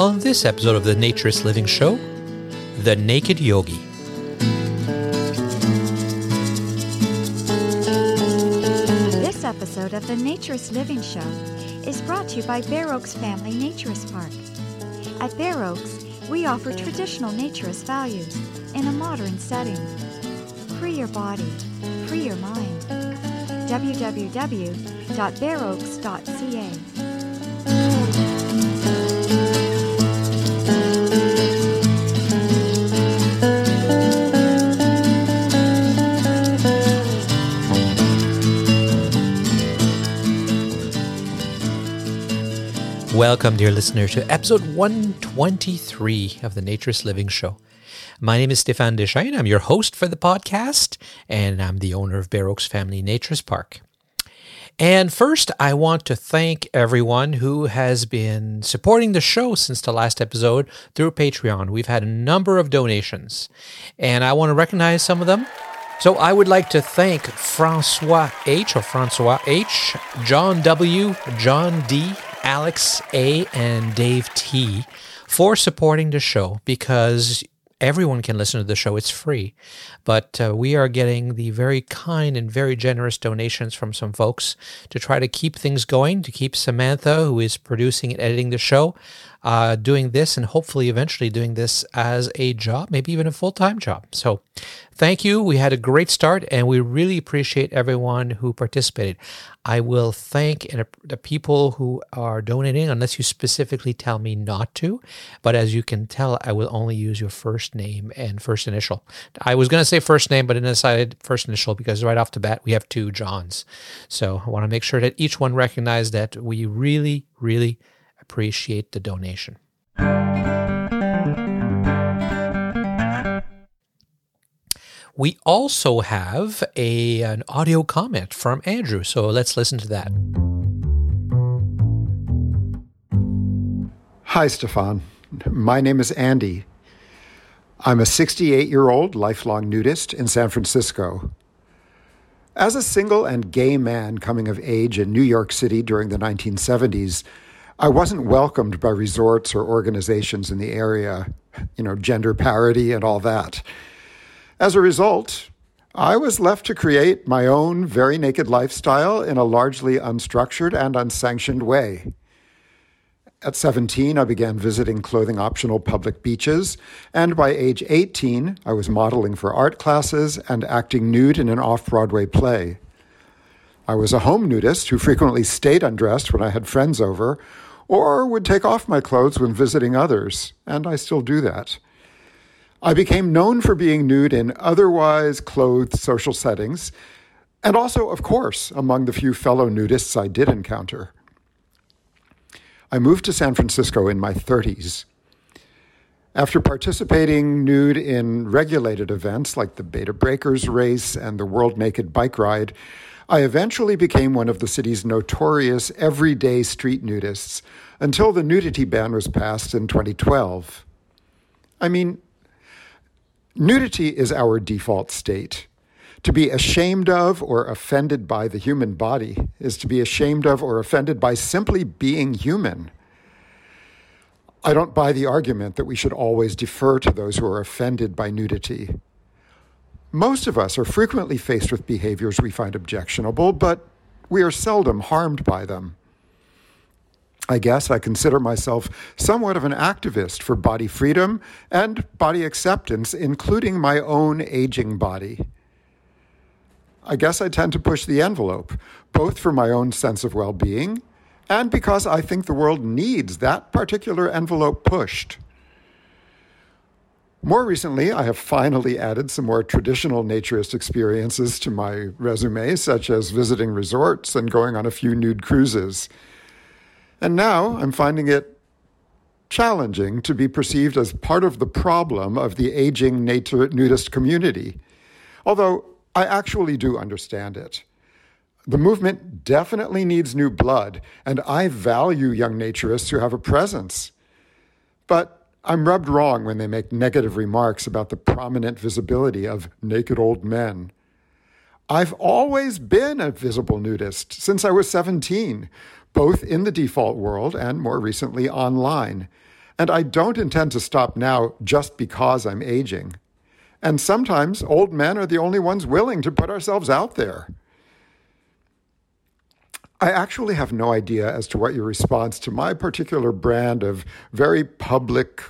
On this episode of the Naturist Living Show, The Naked Yogi. This episode of the Naturist Living Show is brought to you by Bare Oaks Family Naturist Park. At Bare Oaks, we offer traditional naturist values in a modern setting. Free your body, free your mind. www.bareoaks.ca. Welcome, dear listener, to episode 123 of the Naturist Living Show. My name is Stéphane Deschênes. I'm your host for the podcast, and I'm the owner of Bare Oaks Family Naturist Park. And first, I want to thank everyone who has been supporting the show since the last episode through Patreon. We've had a number of donations, and I want to recognize some of them. So I would like to thank Francois H. or Francois H., John W., John D., Alex A., and Dave T. for supporting the show because everyone can listen to the show. It's free. But uh, we are getting the very kind and very generous donations from some folks to try to keep things going, to keep Samantha, who is producing and editing the show, uh, doing this and hopefully eventually doing this as a job, maybe even a full time job. So thank you. We had a great start and we really appreciate everyone who participated. I will thank the people who are donating, unless you specifically tell me not to. But as you can tell, I will only use your first name and first initial. I was going to say first name, but I decided first initial because right off the bat, we have two Johns. So I want to make sure that each one recognizes that we really, really appreciate the donation. We also have a, an audio comment from Andrew, so let's listen to that. Hi, Stéphane. My name is Andy. I'm a 68 year old lifelong nudist in San Francisco. As a single and gay man coming of age in New York City during the 1970s, I wasn't welcomed by resorts or organizations in the area, you know, gender parity and all that. As a result, I was left to create my own very naked lifestyle in a largely unstructured and unsanctioned way. At 17, I began visiting clothing optional public beaches, and by age 18, I was modeling for art classes and acting nude in an off Broadway play. I was a home nudist who frequently stayed undressed when I had friends over, or would take off my clothes when visiting others, and I still do that. I became known for being nude in otherwise clothed social settings, and also, of course, among the few fellow nudists I did encounter. I moved to San Francisco in my 30s. After participating nude in regulated events like the Bay to Breakers race and the World Naked Bike Ride, I eventually became one of the city's notorious everyday street nudists until the nudity ban was passed in 2012. I mean, nudity is our default state. To be ashamed of or offended by the human body is to be ashamed of or offended by simply being human. I don't buy the argument that we should always defer to those who are offended by nudity. Most of us are frequently faced with behaviors we find objectionable, but we are seldom harmed by them. I guess I consider myself somewhat of an activist for body freedom and body acceptance, including my own aging body. I guess I tend to push the envelope, both for my own sense of well being and because I think the world needs that particular envelope pushed. More recently, I have finally added some more traditional naturist experiences to my resume, such as visiting resorts and going on a few nude cruises. And now I'm finding it challenging to be perceived as part of the problem of the aging nature nudist community. Although I actually do understand it. The movement definitely needs new blood, and I value young naturists who have a presence. But I'm rubbed wrong when they make negative remarks about the prominent visibility of naked old men. I've always been a visible nudist since I was 17, both in the default world and more recently online. And I don't intend to stop now just because I'm aging. And sometimes old men are the only ones willing to put ourselves out there. I actually have no idea as to what your response to my particular brand of very public,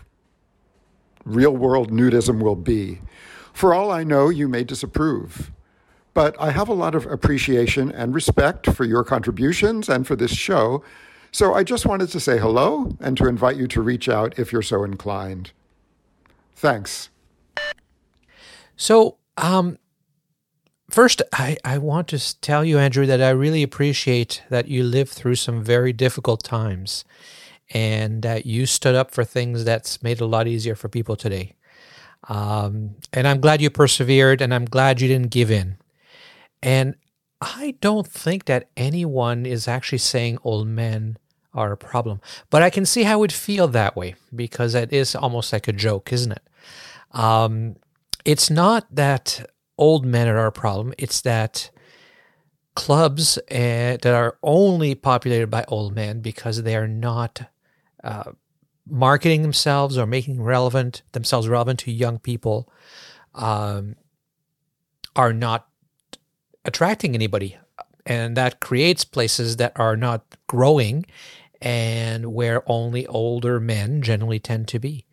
real world nudism will be. For all I know, you may disapprove. But I have a lot of appreciation and respect for your contributions and for this show. So I just wanted to say hello and to invite you to reach out if you're so inclined. Thanks. So, um, First, I, I want to tell you, Andrew, that I really appreciate that you lived through some very difficult times and that you stood up for things that's made a lot easier for people today. Um, and I'm glad you persevered and I'm glad you didn't give in. And I don't think that anyone is actually saying old men are a problem, but I can see how it would feel that way because it is almost like a joke, isn't it? Um, it's not that old men are our problem. It's that clubs uh, that are only populated by old men because they are not uh, marketing themselves or making relevant themselves relevant to young people um, are not attracting anybody and that creates places that are not growing and where only older men generally tend to be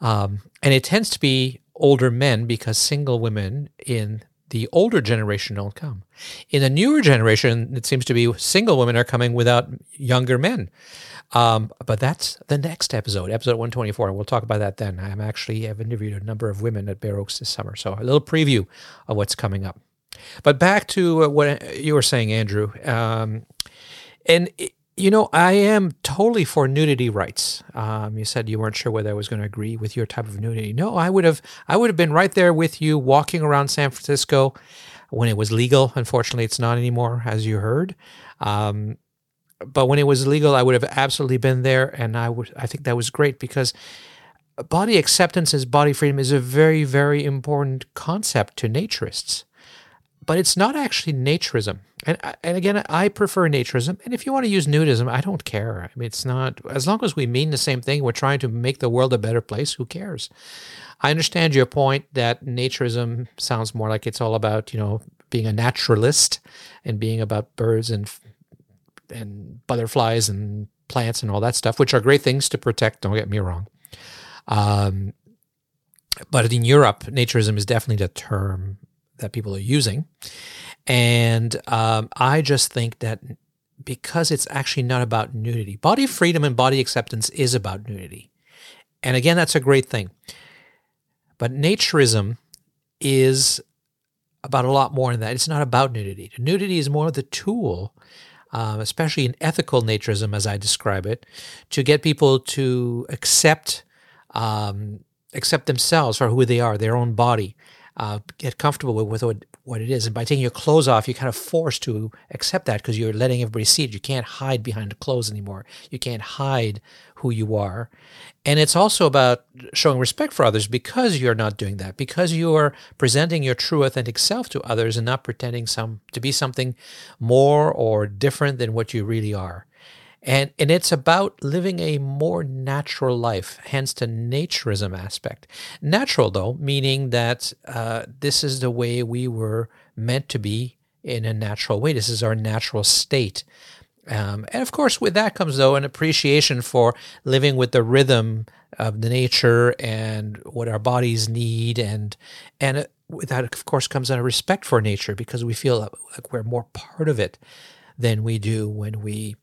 um, and it tends to be older men because single women in the older generation don't come. In the newer generation, it seems to be single women are coming without younger men. Um, but that's the next episode, episode 124, and we'll talk about that then. I'm actually have interviewed a number of women at Bare Oaks this summer, so a little preview of what's coming up. But back to what you were saying, Andrew, um, and you know, I am totally for nudity rights. Um, you said you weren't sure whether I was going to agree with your type of nudity. No, I would have. I would have been right there with you, walking around San Francisco when it was legal. Unfortunately, it's not anymore, as you heard. Um, but when it was legal, I would have absolutely been there, and I would. I think that was great because body acceptance as body freedom is a very, very important concept to naturists but it's not actually naturism. And and again, I prefer naturism. And if you want to use nudism, I don't care. I mean, it's not as long as we mean the same thing. We're trying to make the world a better place. Who cares? I understand your point that naturism sounds more like it's all about you know being a naturalist and being about birds and and butterflies and plants and all that stuff, which are great things to protect. Don't get me wrong. Um, but in Europe, naturism is definitely the term that people are using. And um, I just think that because it's actually not about nudity, body freedom and body acceptance is about nudity. And again, that's a great thing. But naturism is about a lot more than that. It's not about nudity. Nudity is more of the tool, um, especially in ethical naturism, as I describe it, to get people to accept um, accept themselves for who they are, their own body, uh, get comfortable with, what, what it is. And by taking your clothes off, you're kind of forced to accept that because you're letting everybody see it. You can't hide behind the clothes anymore. You can't hide who you are. And it's also about showing respect for others because you're not doing that, because you are presenting your true, authentic self to others and not pretending some to be something more or different than what you really are. And, and it's about living a more natural life, hence the naturism aspect. Natural, though, meaning that uh, this is the way we were meant to be in a natural way. This is our natural state. Um, and of course, with that comes, though, an appreciation for living with the rhythm of the nature and what our bodies need. And, and with that, of course, comes a respect for nature because we feel like we're more part of it than we do when we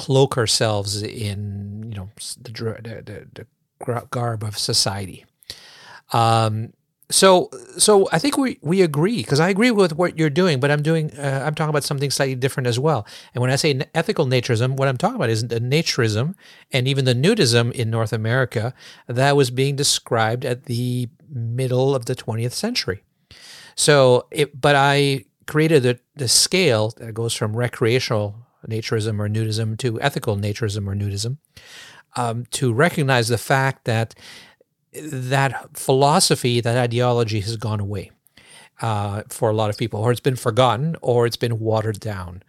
cloak ourselves in you know the the, the, garb of society. Um, so so I think we we agree because I agree with what you're doing, but I'm doing uh, I'm talking about something slightly different as well. And when I say ethical naturism, what I'm talking about is the naturism and even the nudism in North America that was being described at the middle of the 20th century. So, it, but I created the, the scale that goes from recreational naturism or nudism to ethical naturism or nudism, um, to recognize the fact that that philosophy, that ideology has gone away uh, for a lot of people, or it's been forgotten, or it's been watered down.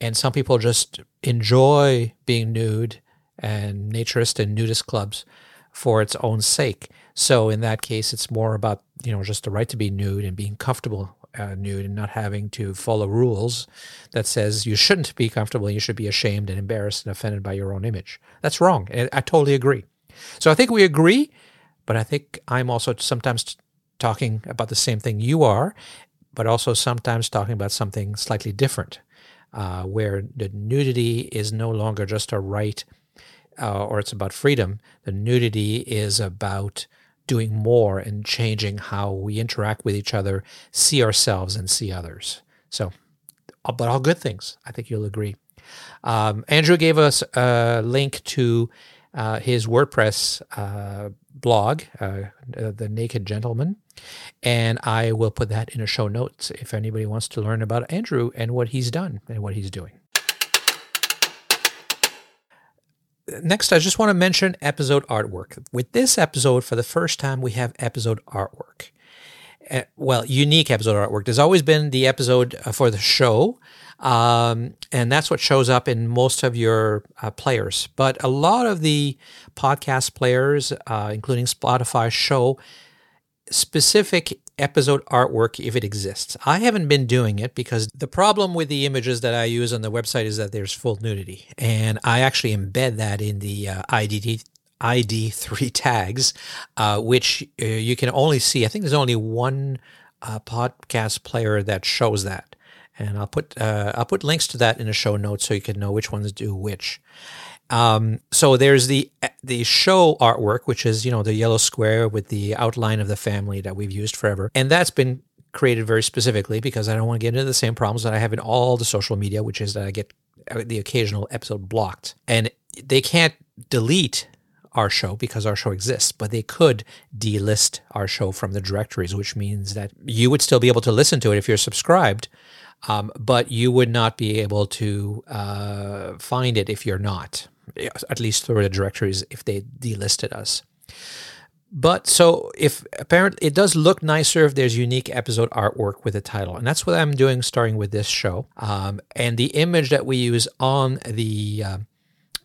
And some people just enjoy being nude and naturist and nudist clubs for its own sake. So in that case, it's more about you know just the right to be nude and being comfortable uh, nude and not having to follow rules that says you shouldn't be comfortable. And you should be ashamed and embarrassed and offended by your own image. That's wrong. I, totally agree. So I think we agree, but I think I'm also sometimes talking about the same thing you are, but also sometimes talking about something slightly different, uh, where the nudity is no longer just a right uh, or it's about freedom. The nudity is about doing more and changing how we interact with each other, see ourselves, and see others. So, uh, but all good things. I think you'll agree. Um, Andrew gave us a link to uh, his WordPress uh, blog, uh, The Naked Gentleman, and I will put that in a show notes if anybody wants to learn about Andrew and what he's done and what he's doing. Next, I just want to mention episode artwork. With this episode, for the first time, we have episode artwork. Uh, well, unique episode artwork. There's always been the episode uh, for the show, um, and that's what shows up in most of your uh, players. But a lot of the podcast players, uh, including Spotify, show specific episode artwork if it exists. I haven't been doing it because the problem with the images that I use on the website is that there's full nudity. And I actually embed that in the uh, IDT, ID3 tags, uh, which uh, you can only see. I think there's only one uh, podcast player that shows that. And I'll put uh, I'll put links to that in the show notes so you can know which ones do which. Um, so there's the the show artwork, which is you know the yellow square with the outline of the family that we've used forever, and that's been created very specifically because I don't want to get into the same problems that I have in all the social media, which is that I get the occasional episode blocked, and they can't delete our show because our show exists, but they could delist our show from the directories, which means that you would still be able to listen to it if you're subscribed, um, but you would not be able to uh, find it if you're not at least through the directories if they delisted us. But so if apparently it does look nicer if there's unique episode artwork with a title, and that's what I'm doing starting with this show. Um, and the image that we use on the uh,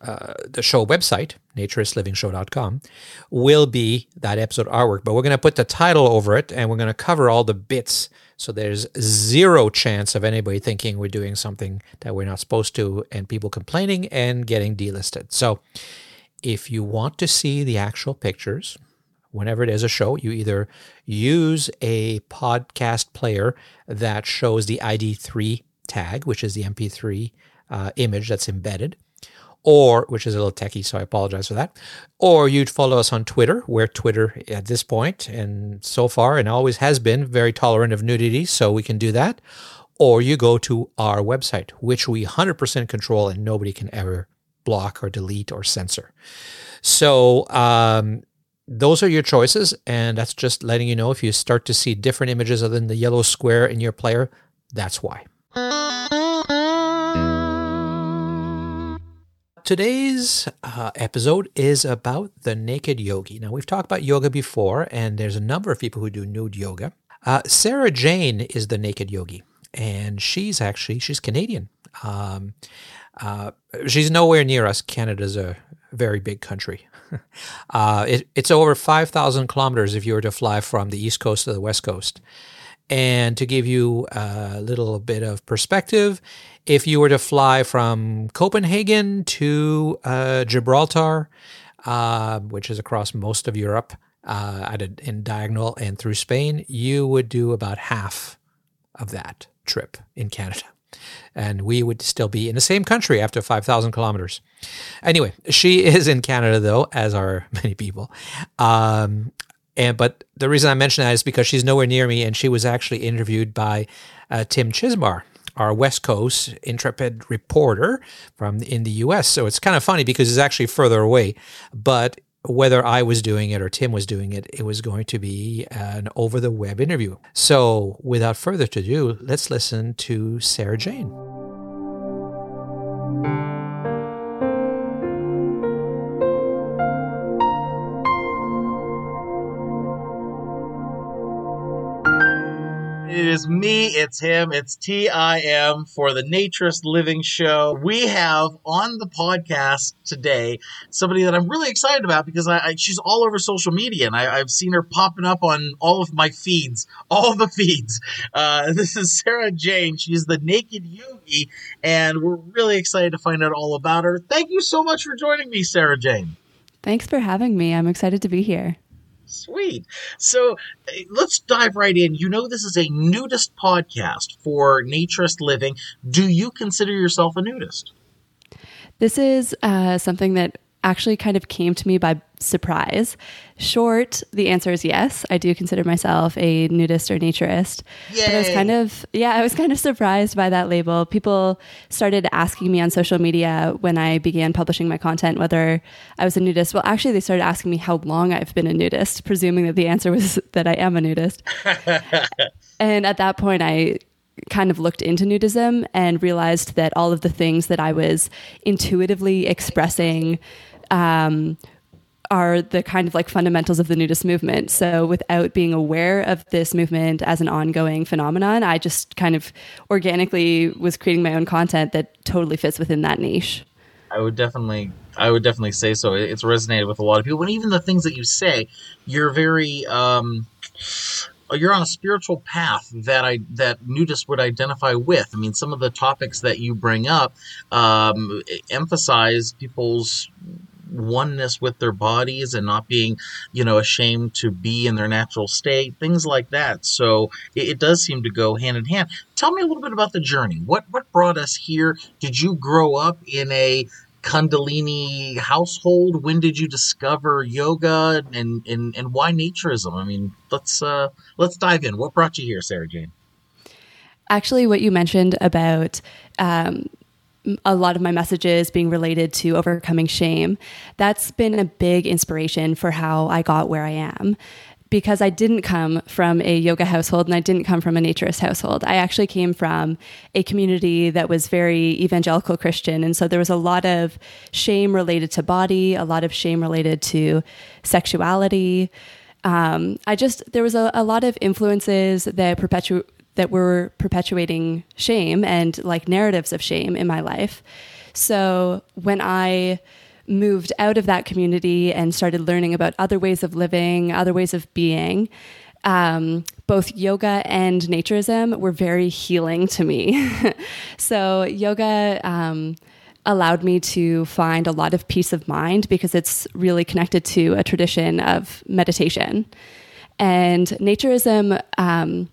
uh, the show website, naturistlivingshow.com, will be that episode artwork. But we're going to put the title over it, and we're going to cover all the bits so there's zero chance of anybody thinking we're doing something that we're not supposed to and people complaining and getting delisted. So if you want to see the actual pictures, whenever it is a show, you either use a podcast player that shows the ID3 tag, which is the MP3 uh, image that's embedded, or which is a little techie, so I apologize for that. Or you'd follow us on Twitter, where Twitter at this point and so far and always has been very tolerant of nudity, so we can do that. Or you go to our website, which we 100% control and nobody can ever block or delete or censor. So um, those are your choices, and that's just letting you know if you start to see different images other than the yellow square in your player, that's why. Today's uh, episode is about the naked yogi. Now, we've talked about yoga before, and there's a number of people who do nude yoga. Uh, Sarah Jane is the naked yogi, and she's actually she's Canadian. Um, uh, she's nowhere near us. Canada's a very big country. Uh, it, it's over 5,000 kilometers if you were to fly from the east coast to the west coast. And to give you a little bit of perspective, if you were to fly from Copenhagen to uh, Gibraltar, uh, which is across most of Europe, uh, a, in diagonal and through Spain, you would do about half of that trip in Canada. And we would still be in the same country after 5,000 kilometers. Anyway, she is in Canada, though, as are many people. Um, and but the reason I mention that is because she's nowhere near me, and she was actually interviewed by uh, Tim Chizmar, our West Coast intrepid reporter from in the U.S. So it's kind of funny because it's actually further away, but whether I was doing it or Tim was doing it, it was going to be an over the web interview. So without further ado, let's listen to Sarah Jane. It is me, it's him, it's TIM for the Naturist Living Show. We have on the podcast today somebody that I'm really excited about because I, I she's all over social media and I, have seen her popping up on all of my feeds, all the feeds. Uh, this is Sarah Jane. She's the Naked Yogi, and we're really excited to find out all about her. Thank you so much for joining me, Sarah Jane. Thanks for having me. I'm excited to be here. Sweet. So eh, let's dive right in. You know, this is a nudist podcast for naturist living. Do you consider yourself a nudist? This is uh, something that actually kind of came to me by surprise. Short, the answer is yes. I do consider myself a nudist or naturist. Yay. But I was kind of yeah, I was kind of surprised by that label. People started asking me on social media when I began publishing my content whether I was a nudist. Well, actually they started asking me how long I've been a nudist, presuming that the answer was that I am a nudist. and at that point I kind of looked into nudism and realized that all of the things that I was intuitively expressing um, are the kind of like fundamentals of the nudist movement. So without being aware of this movement as an ongoing phenomenon, I just kind of organically was creating my own content that totally fits within that niche. I would definitely I would definitely say so. It's resonated with a lot of people. And even the things that you say, you're very um, you're on a spiritual path that I that nudists would identify with. I mean, some of the topics that you bring up um, emphasize people's oneness with their bodies and not being, you know, ashamed to be in their natural state, things like that. So it, it, does seem to go hand in hand. Tell me a little bit about the journey. What what brought us here? Did you grow up in a Kundalini household? When did you discover yoga and and, and why naturism? I mean, let's uh let's dive in. What brought you here, Sarah Jane? Actually, what you mentioned about um, a lot of my messages being related to overcoming shame, that's been a big inspiration for how I got where I am. Because I didn't come from a yoga household and I didn't come from a naturist household. I actually came from a community that was very evangelical Christian. And so there was a lot of shame related to body, a lot of shame related to sexuality. Um, I just, there was a, a lot of influences that perpetuate that were perpetuating shame and like narratives of shame in my life. So when I moved out of that community and started learning about other ways of living, other ways of being, um, both yoga and naturism were very healing to me. so yoga um, allowed me to find a lot of peace of mind because it's really connected to a tradition of meditation. And naturism um,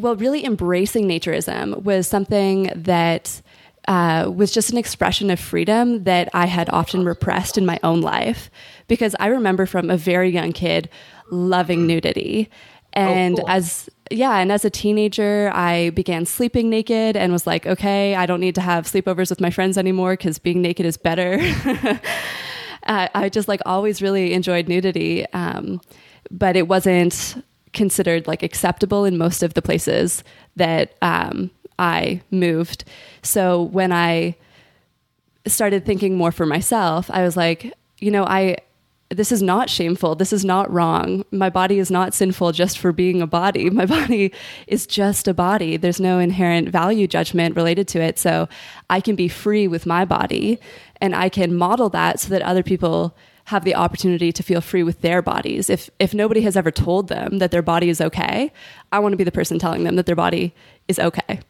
well, really embracing naturism was something that uh, was just an expression of freedom that I had often repressed in my own life. Because I remember from a very young kid loving nudity. And oh, cool. as yeah, and as a teenager, I began sleeping naked and was like, okay, I don't need to have sleepovers with my friends anymore because being naked is better. uh, I just like always really enjoyed nudity, um, but it wasn't considered like acceptable in most of the places that um, I moved. So when I started thinking more for myself, I was like, you know, I this is not shameful. This is not wrong. My body is not sinful just for being a body. My body is just a body. There's no inherent value judgment related to it. So I can be free with my body and I can model that so that other people have the opportunity to feel free with their bodies. If if nobody has ever told them that their body is okay, I want to be the person telling them that their body is okay.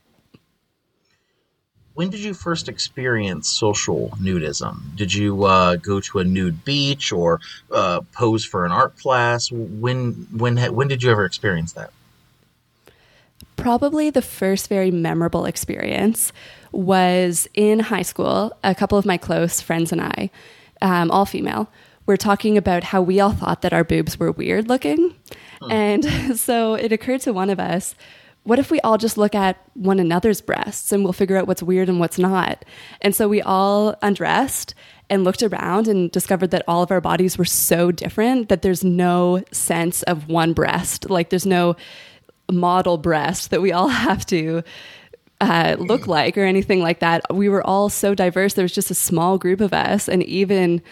When did you first experience social nudism? Did you uh, go to a nude beach or uh, pose for an art class? When when when did you ever experience that? Probably the first very memorable experience was in high school. A couple of my close friends and I, um, all female, we're talking about how we all thought that our boobs were weird looking. Hmm. And so it occurred to one of us, what if we all just look at one another's breasts and we'll figure out what's weird and what's not? And so we all undressed and looked around and discovered that all of our bodies were so different that there's no sense of one breast. Like there's no model breast that we all have to uh, look like or anything like that. We were all so diverse. There was just a small group of us. And even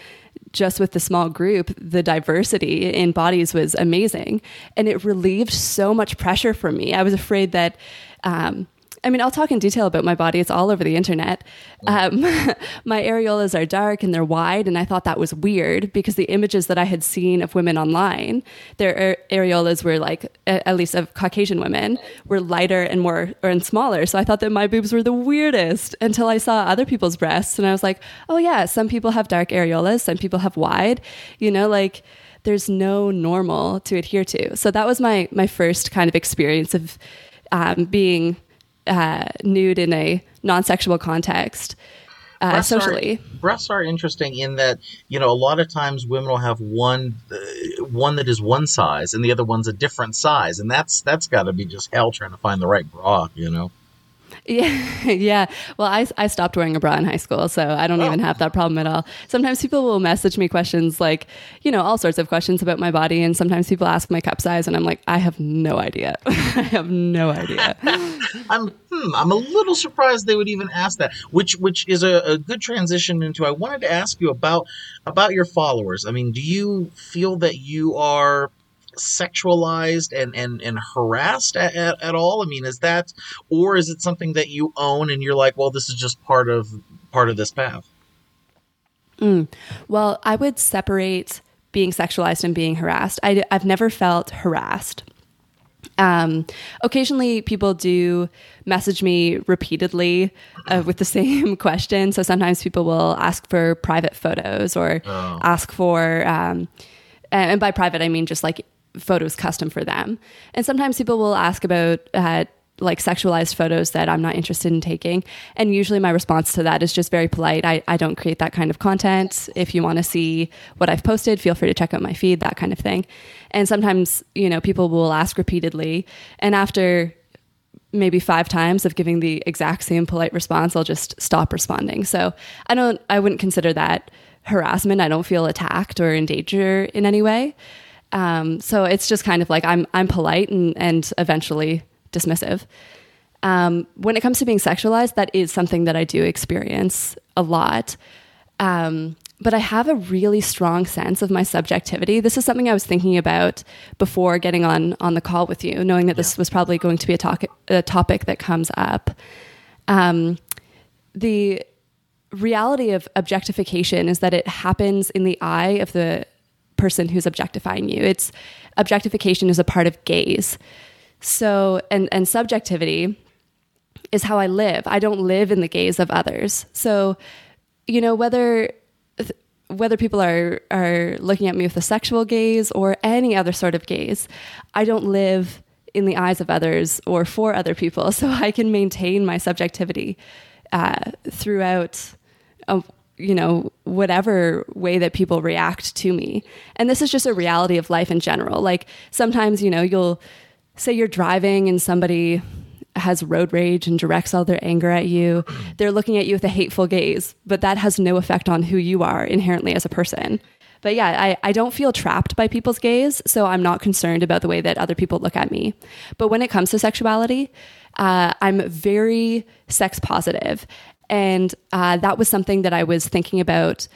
just with the small group, the diversity in bodies was amazing. And it relieved so much pressure from me. I was afraid that, um, I mean, I'll talk in detail about my body. It's all over the internet. Um, my areolas are dark and they're wide, and I thought that was weird because the images that I had seen of women online, their areolas were like, at least of Caucasian women, were lighter and more or and smaller. So I thought that my boobs were the weirdest until I saw other people's breasts, and I was like, oh yeah, some people have dark areolas, some people have wide. You know, like there's no normal to adhere to. So that was my my first kind of experience of um, being uh, nude in a non-sexual context uh, breasts socially. Are, breasts are interesting in that you know a lot of times women will have one uh, one that is one size and the other one's a different size, and that's that's got to be just hell trying to find the right bra, you know. Yeah, yeah. Well, I, I stopped wearing a bra in high school, so I don't oh. even have that problem at all. Sometimes people will message me questions like, you know, all sorts of questions about my body, and sometimes people ask my cup size, and I'm like, I have no idea. I have no idea. I'm hmm, I'm a little surprised they would even ask that, which which is a, a good transition into. I wanted to ask you about about your followers. I mean, do you feel that you are sexualized and and and harassed at, at, at, all? I mean, is that or is it something that you own and you're like, well, this is just part of part of this path? Mm. Well, I would separate being sexualized and being harassed. I, I've never felt harassed. Um, occasionally, people do message me repeatedly uh, with the same question. So sometimes people will ask for private photos or oh. ask for, um, and by private, I mean just like photos custom for them. And sometimes people will ask about uh, like sexualized photos that I'm not interested in taking. And usually my response to that is just very polite. I, I don't create that kind of content. If you want to see what I've posted, feel free to check out my feed, that kind of thing. And sometimes, you know, people will ask repeatedly. And after maybe five times of giving the exact same polite response, I'll just stop responding. So I don't, I wouldn't consider that harassment. I don't feel attacked or in danger in any way. Um, so it's just kind of like I'm I'm polite and and eventually dismissive. Um, when it comes to being sexualized, that is something that I do experience a lot. Um, but I have a really strong sense of my subjectivity. This is something I was thinking about before getting on on the call with you, knowing that this was probably going to be a, talk, a topic that comes up. Um, the reality of objectification is that it happens in the eye of the person who's objectifying you. It's objectification is a part of gaze. So and and subjectivity is how I live. I don't live in the gaze of others. So, you know, whether whether people are are looking at me with a sexual gaze or any other sort of gaze, I don't live in the eyes of others or for other people. So I can maintain my subjectivity uh, throughout a, you know, whatever way that people react to me. And this is just a reality of life in general. Like sometimes, you know, you'll say you're driving and somebody has road rage and directs all their anger at you. They're looking at you with a hateful gaze, but that has no effect on who you are inherently as a person. But yeah, I, I don't feel trapped by people's gaze, so I'm not concerned about the way that other people look at me. But when it comes to sexuality, uh, I'm very sex positive. And uh, that was something that I was thinking about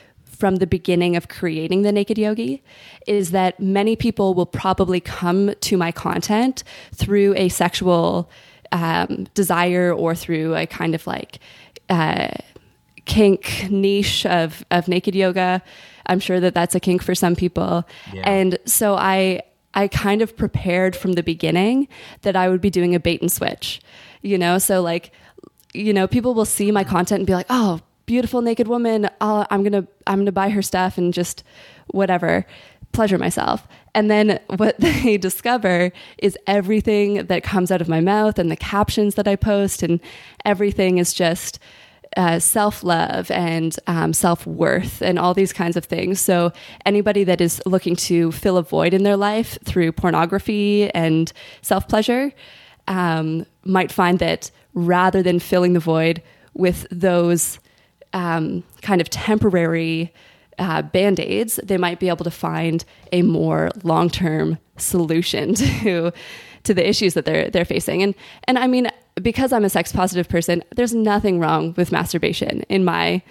from the beginning of creating the Naked Yogi is that many people will probably come to my content through a sexual um, desire or through a kind of like uh, kink niche of, of naked yoga. I'm sure that that's a kink for some people. Yeah. And so I, I kind of prepared from the beginning that I would be doing a bait and switch, you know? So like you know, people will see my content and be like, "Oh, beautiful naked woman. i am gonna I'm gonna buy her stuff and just whatever, pleasure myself." And then what they discover is everything that comes out of my mouth and the captions that I post and everything is just uh, self love and um, self worth and all these kinds of things. So, anybody that is looking to fill a void in their life through pornography and self pleasure um, might find that rather than filling the void with those um, kind of temporary uh, band aids, they might be able to find a more long term solution to to the issues that they're they're facing. And and I mean, because I'm a sex positive person, there's nothing wrong with masturbation in my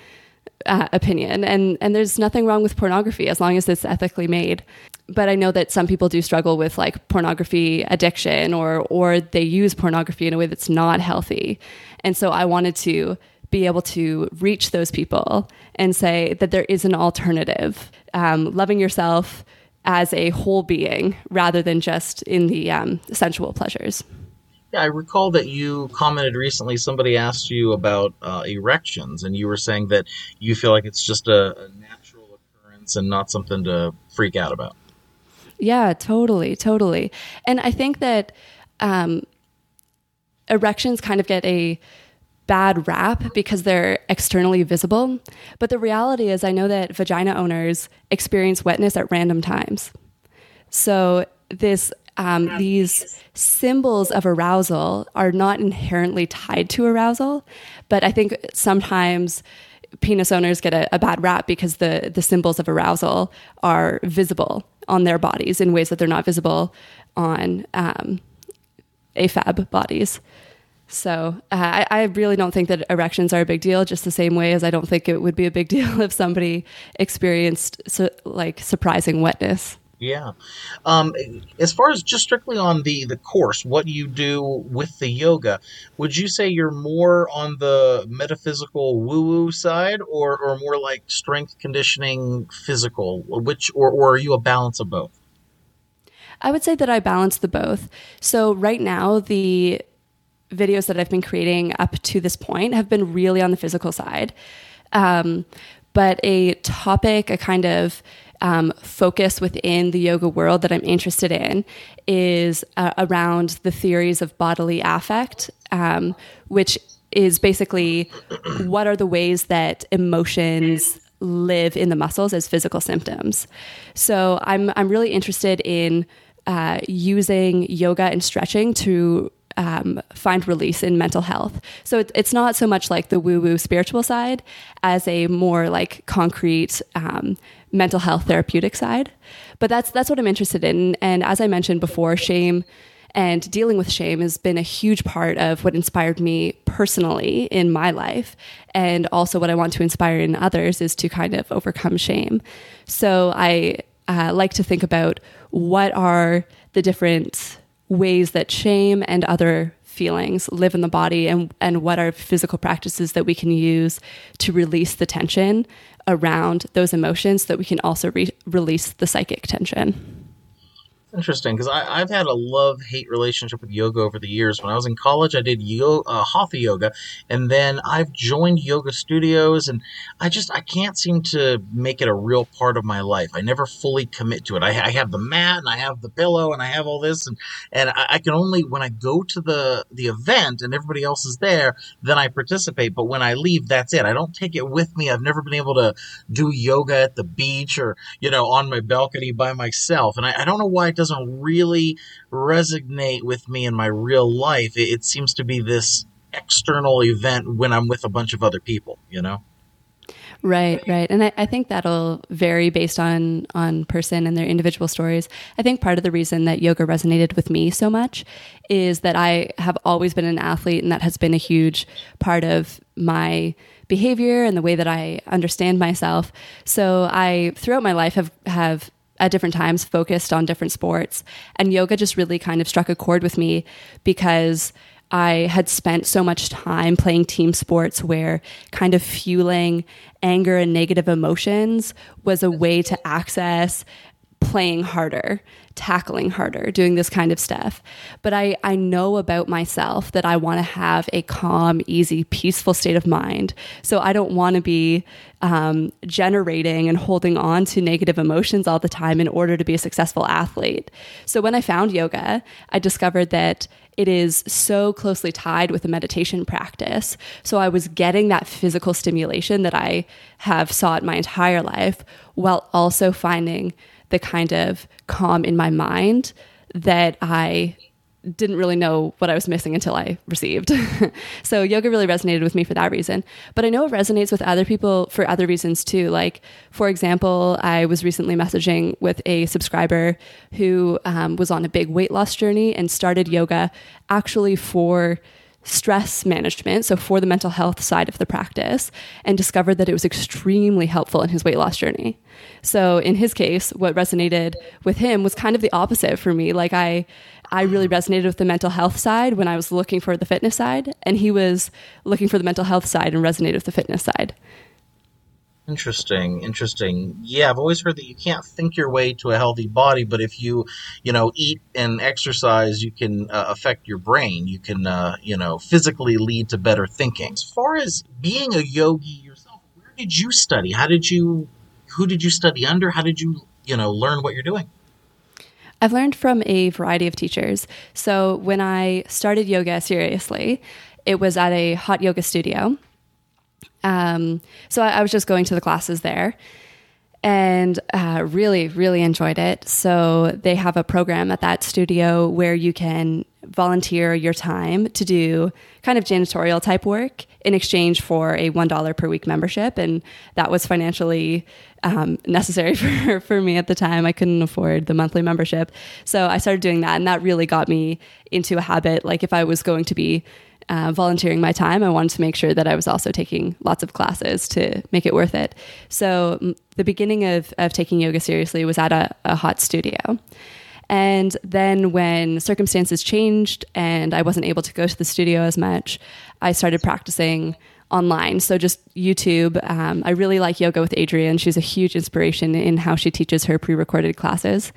uh, opinion, and and there's nothing wrong with pornography as long as it's ethically made. But I know that some people do struggle with like pornography addiction, or or they use pornography in a way that's not healthy, and so I wanted to be able to reach those people and say that there is an alternative, um, loving yourself as a whole being rather than just in the um, sensual pleasures. Yeah, I recall that you commented recently. Somebody asked you about uh, erections, and you were saying that you feel like it's just a, a natural occurrence and not something to freak out about. Yeah, totally, totally. And I think that um, erections kind of get a bad rap because they're externally visible. But the reality is, I know that vagina owners experience wetness at random times. So this um, these symbols of arousal are not inherently tied to arousal, but I think sometimes penis owners get a, a, bad rap because the the symbols of arousal are visible on their bodies in ways that they're not visible on um, AFAB bodies. So uh, I, I, really don't think that erections are a big deal. Just the same way as I don't think it would be a big deal if somebody experienced su- like surprising wetness. Yeah. Um, as far as just strictly on the, the course, what you do with the yoga, would you say you're more on the metaphysical woo woo side or, or more like strength conditioning physical, which, or, or are you a balance of both? I would say that I balance the both. So right now, the videos that I've been creating up to this point have been really on the physical side. Um, but a topic, a kind of um, focus within the yoga world that I'm interested in is uh, around the theories of bodily affect, um, which is basically what are the ways that emotions live in the muscles as physical symptoms. So I'm I'm really interested in uh, using yoga and stretching to um, find release in mental health. So it, it's not so much like the woo woo spiritual side as a more like concrete um, mental health therapeutic side. But that's that's what I'm interested in. And as I mentioned before, shame and dealing with shame has been a huge part of what inspired me personally in my life. And also, what I want to inspire in others is to kind of overcome shame. So, I uh, like to think about what are the different ways that shame and other feelings live in the body and, and what are physical practices that we can use to release the tension around those emotions so that we can also re- release the psychic tension interesting because I've had a love hate relationship with yoga over the years. When I was in college, I did yoga, uh, hatha yoga, and then I've joined yoga studios, and I just I can't seem to make it a real part of my life. I never fully commit to it. I, I have the mat and I have the pillow and I have all this, and and I, I, can only when I go to the the event and everybody else is there, then I participate. But when I leave, that's it. I don't take it with me. I've never been able to do yoga at the beach or you know on my balcony by myself, and I, I don't know why it doesn't really resonate with me in my real life. It, it seems to be this external event when I'm with a bunch of other people, you know? Right, right. And I, I, think that'll vary based on on person and their individual stories. I think part of the reason that yoga resonated with me so much is that I have always been an athlete and that has been a huge part of my behavior and the way that I understand myself. So I throughout my life have have at different times focused on different sports. And yoga just really kind of struck a chord with me because I had spent so much time playing team sports where kind of fueling anger and negative emotions was a way to access playing harder, tackling harder, doing this kind of stuff. But I, I know about myself that I want to have a calm, easy, peaceful state of mind. So I don't want to be um, generating and holding on to negative emotions all the time in order to be a successful athlete. So when I found yoga, I discovered that it is so closely tied with a meditation practice. So I was getting that physical stimulation that I have sought my entire life while also finding the kind of calm in my mind that I didn't really know what I was missing until I received. so yoga really resonated with me for that reason. But I know it resonates with other people for other reasons too. Like, for example, I was recently messaging with a subscriber who um, was on a big weight loss journey and started yoga actually for stress management, so for the mental health side of the practice, and discovered that it was extremely helpful in his weight loss journey. So in his case, what resonated with him was kind of the opposite for me. Like I I really resonated with the mental health side when I was looking for the fitness side, and he was looking for the mental health side and resonated with the fitness side. Interesting, interesting. Yeah, I've always heard that you can't think your way to a healthy body, but if you, you know, eat and exercise, you can uh, affect your brain. You can, uh, you know, physically lead to better thinking. As far as being a yogi yourself, where did you study? How did you, who did you study under? How did you, you know, learn what you're doing? I've learned from a variety of teachers. So when I started yoga seriously, it was at a hot yoga studio um, so I, I, was just going to the classes there and uh, really, really enjoyed it. So they have a program at that studio where you can volunteer your time to do kind of janitorial type work in exchange for a $1 per week membership. And that was financially um, necessary for, for me at the time. I couldn't afford the monthly membership. So I started doing that. And that really got me into a habit. Like if I was going to be uh, volunteering my time, I wanted to make sure that I was also taking lots of classes to make it worth it. So the beginning of, of taking yoga seriously was at a, a hot studio. And then when circumstances changed and I wasn't able to go to the studio as much, I started practicing online. So just YouTube. Um, I really like yoga with Adriene. She's a huge inspiration in how she teaches her pre recorded classes.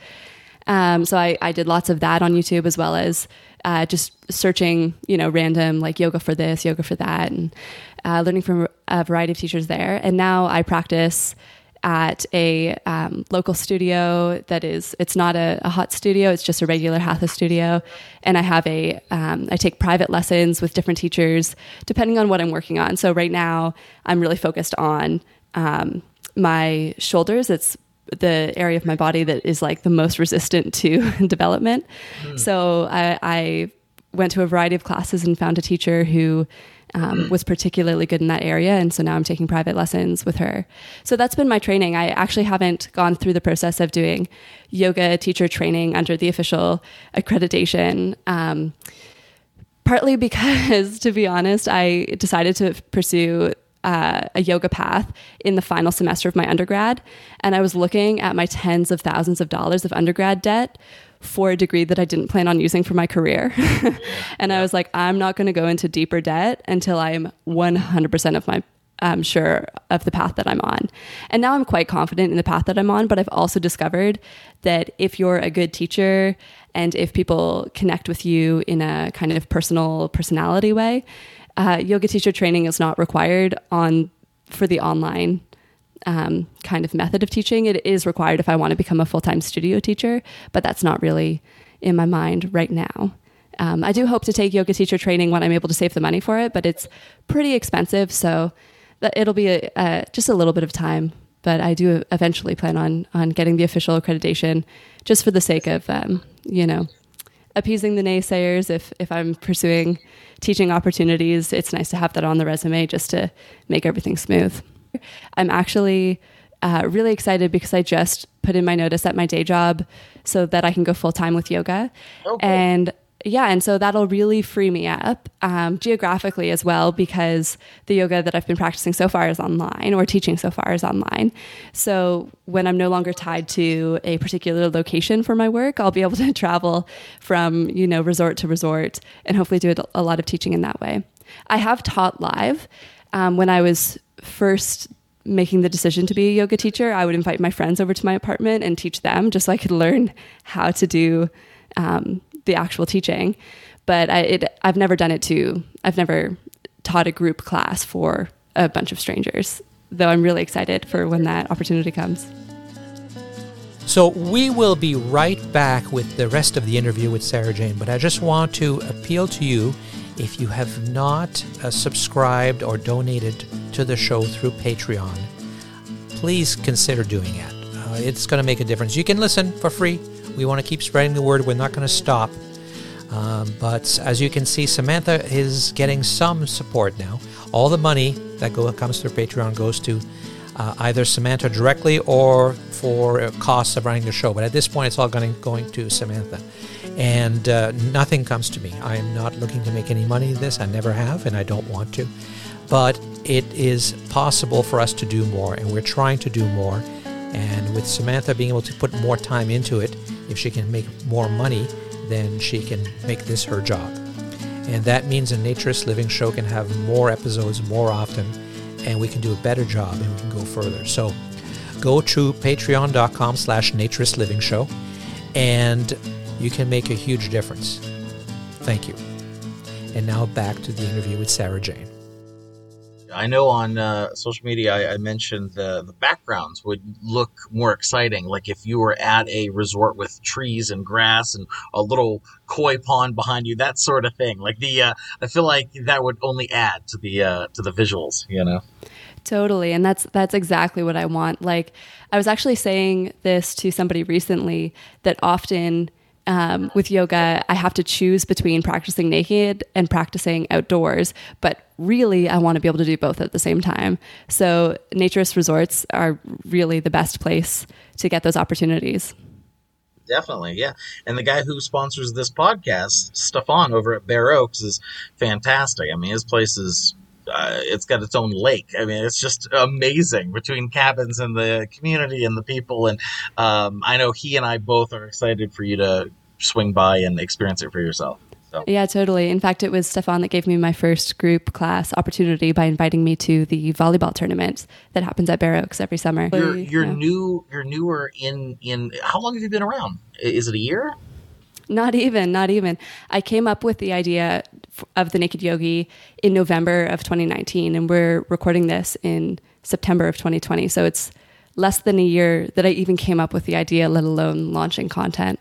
Um, so I, I, did lots of that on YouTube as well as uh, just searching, you know, random like yoga for this, yoga for that, and uh, learning from a variety of teachers there. And now I practice at a um, local studio that is it's not a, a, hot studio it's just a regular hatha studio. And i have a um, I take private lessons with different teachers depending on what i'm working on. So right now i'm really focused on um, my shoulders. It's the area of my body that is like the most resistant to development. Mm. So I, I, went to a variety of classes and found a teacher who um, was particularly good in that area. And so now I'm taking private lessons with her. So that's been my training. I actually haven't gone through the process of doing yoga teacher training under the official accreditation. Um, partly because, to be honest, I decided to pursue uh, a yoga path in the final semester of my undergrad. And I was looking at my tens of thousands of dollars of undergrad debt for a degree that I didn't plan on using for my career. and I was like, I'm not going to go into deeper debt until I'm 100% of my um, sure of the path that I'm on. And now I'm quite confident in the path that I'm on, but I've also discovered that if you're a good teacher and if people connect with you in a kind of personal personality way, uh, yoga teacher training is not required on for the online um, kind of method of teaching. It is required if I want to become a full time studio teacher, but that's not really in my mind right now. Um, I do hope to take yoga teacher training when I'm able to save the money for it, but it's pretty expensive, so it'll be a, a, just a little bit of time. But I do eventually plan on on getting the official accreditation, just for the sake of um, you know appeasing the naysayers. If if I'm pursuing teaching opportunities, it's nice to have that on the resume just to make everything smooth. I'm actually uh, really excited because I just put in my notice at my day job so that I can go full time with yoga. Oh, And yeah, and so that'll really free me up um, geographically as well because the yoga that I've been practicing so far is online or teaching so far is online. So when I'm no longer tied to a particular location for my work, I'll be able to travel from you know resort to resort and hopefully do a lot of teaching in that way. I have taught live um, when I was first making the decision to be a yoga teacher. I would invite my friends over to my apartment and teach them just so I could learn how to do. Um, the actual teaching, but I, it, I've never done it to. I've never taught a group class for a bunch of strangers. Though I'm really excited for when that opportunity comes. So we will be right back with the rest of the interview with Sarah Jane, but I just want to appeal to you if you have not uh, subscribed or donated to the show through Patreon, please consider doing it. Uh, it's going to make a difference. You can listen for free we want to keep spreading the word. We're not going to stop. Um, but as you can see, Samantha is getting some support now. All the money that go, comes through Patreon goes to uh, either Samantha directly or for uh, costs of running the show. But at this point, it's all going, going to Samantha. And uh, nothing comes to me. I am not looking to make any money in this. I never have, and I don't want to. But it is possible for us to do more, and we're trying to do more. And with Samantha being able to put more time into it, if she can make more money, then she can make this her job. And that means a Naturist Living show can have more episodes more often, and we can do a better job and we can go further. So go to patreon.com slash naturist living show and you can make a huge difference. Thank you. And now back to the interview with Sarah Jane. I know on uh, social media I, I mentioned the, the backgrounds would look more exciting. Like if you were at a resort with trees and grass and a little koi pond behind you, that sort of thing. Like the, uh, I feel like that would only add to the uh, to the visuals. You know. Totally, and that's that's exactly what I want. Like I was actually saying this to somebody recently that often um, with yoga, I have to choose between practicing naked and practicing outdoors. But really, I want to be able to do both at the same time. So, naturist resorts are really the best place to get those opportunities. Definitely, yeah. And the guy who sponsors this podcast, Stéphane over at Bare Oaks, is fantastic. I mean, his place is uh, it's got its own lake. I mean, it's just amazing between cabins and the community and the people. And um, I know he and I both are excited for you to swing by and experience it for yourself. So. Yeah, totally. In fact, it was Stéphane that gave me my first group class opportunity by inviting me to the volleyball tournament that happens at Bare Oaks every summer. You're, you're yeah. new. You're newer in in. How long have you been around? Is it a year? Not even, not even. I came up with the idea of the Naked Yogi in November of 2019, and we're recording this in September of 2020. So it's less than a year that I even came up with the idea, let alone launching content.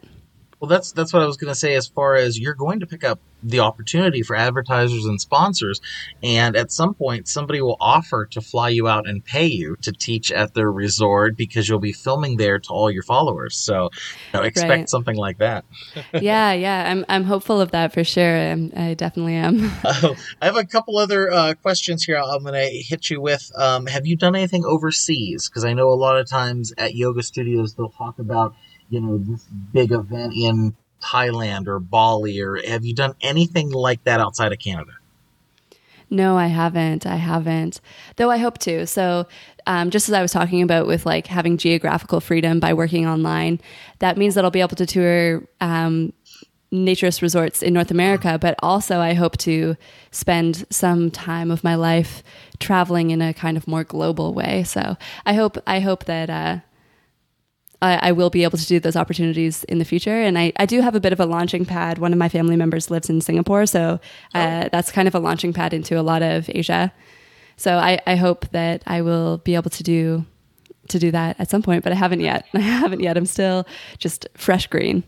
Well, that's that's what I was going to say. As far as you're going to pick up the opportunity for advertisers and sponsors, and at some point somebody will offer to fly you out and pay you to teach at their resort because you'll be filming there to all your followers. So, you know, expect right. something like that. yeah, yeah, I'm I'm hopeful of that for sure. I'm, i definitely am. uh, I have a couple other uh, questions here. I'm going to hit you with. Um, have you done anything overseas? Because I know a lot of times at yoga studios they'll talk about you know, this big event in Thailand or Bali, or have you done anything like that outside of Canada? No, I haven't. I haven't. Though I hope to. So, um, just as I was talking about with like having geographical freedom by working online, that means that I'll be able to tour um, naturist resorts in North America. But also, I hope to spend some time of my life traveling in a kind of more global way. So, I hope I hope that uh, I, I, will be able to do those opportunities in the future. And I, I do have a bit of a launching pad. One of my family members lives in Singapore, so uh, oh. that's kind of a launching pad into a lot of Asia. So I, I hope that I will be able to do to do that at some point, but I haven't yet. I haven't yet. I'm still just fresh green.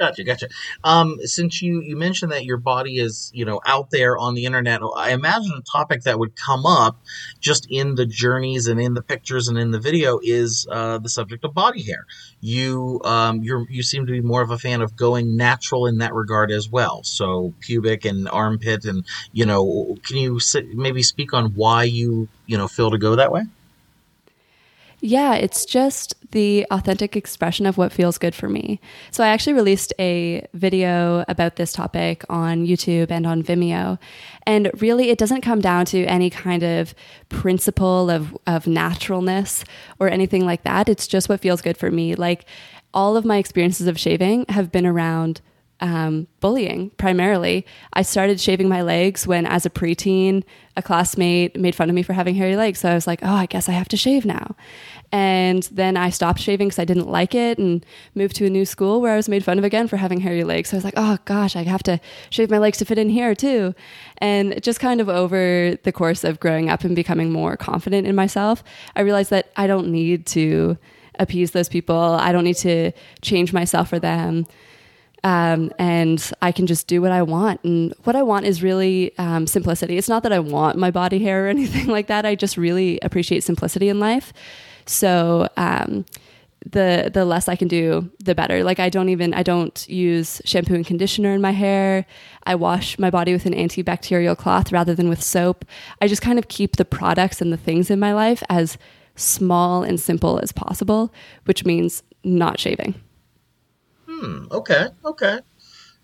Gotcha, gotcha. Um, since you you mentioned that your body is you know out there on the internet, I imagine a topic that would come up just in the journeys and in the pictures and in the video is uh, the subject of body hair. You um, you you seem to be more of a fan of going natural in that regard as well. So pubic and armpit, and you know, can you maybe speak on why you you know feel to go that way? Yeah, it's just the authentic expression of what feels good for me. So I actually released a video about this topic on YouTube and on Vimeo. And really, it doesn't come down to any kind of principle of, of naturalness or anything like that. It's just what feels good for me. Like all of my experiences of shaving have been around um, bullying primarily. I started shaving my legs when, as a preteen, a classmate made fun of me for having hairy legs. So I was like, oh, I guess I have to shave now. And then I stopped shaving because I didn't like it and moved to a new school where I was made fun of again for having hairy legs. So I was like, oh gosh, I have to shave my legs to fit in here too. And just kind of over the course of growing up and becoming more confident in myself, I realized that I don't need to appease those people. I don't need to change myself for them. Um, and I can just do what I want. And what I want is really um, simplicity. It's not that I want my body hair or anything like that. I just really appreciate simplicity in life. So um, the the less I can do, the better. Like I don't even I don't use shampoo and conditioner in my hair. I wash my body with an antibacterial cloth rather than with soap. I just kind of keep the products and the things in my life as small and simple as possible, which means not shaving. Hmm. Okay. Okay.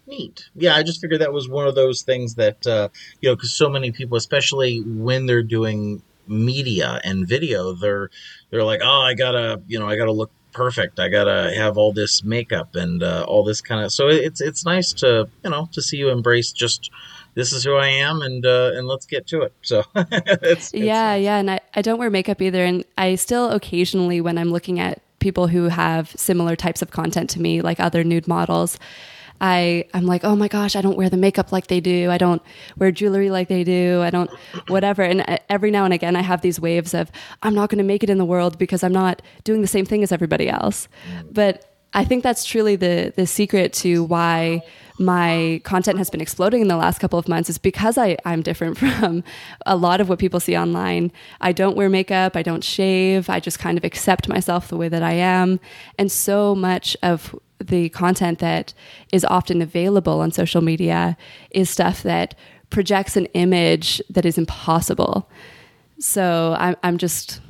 Neat. Yeah, I just figured that was one of those things that uh, you know, because so many people, especially when they're doing media and video, they're they're like, oh, I gotta, you know, I gotta look perfect. I gotta have all this makeup and uh, all this kind of. So it's it's nice to you know to see you embrace just this is who I am and uh, and let's get to it. So it's, it's yeah, nice. yeah, and I, I don't wear makeup either, and I still occasionally when I'm looking at people who have similar types of content to me, like other nude models. I I'm like, oh my gosh, I don't wear the makeup like they do. I don't wear jewelry like they do. I don't whatever. And uh, every now and again, I have these waves of I'm not going to make it in the world because I'm not doing the same thing as everybody else. But I think that's truly the the secret to why my content has been exploding in the last couple of months is because I, I'm different from a lot of what people see online. I don't wear makeup, I don't shave, I just kind of accept myself the way that I am. And so much of the content that is often available on social media is stuff that projects an image that is impossible. So I'm, I'm just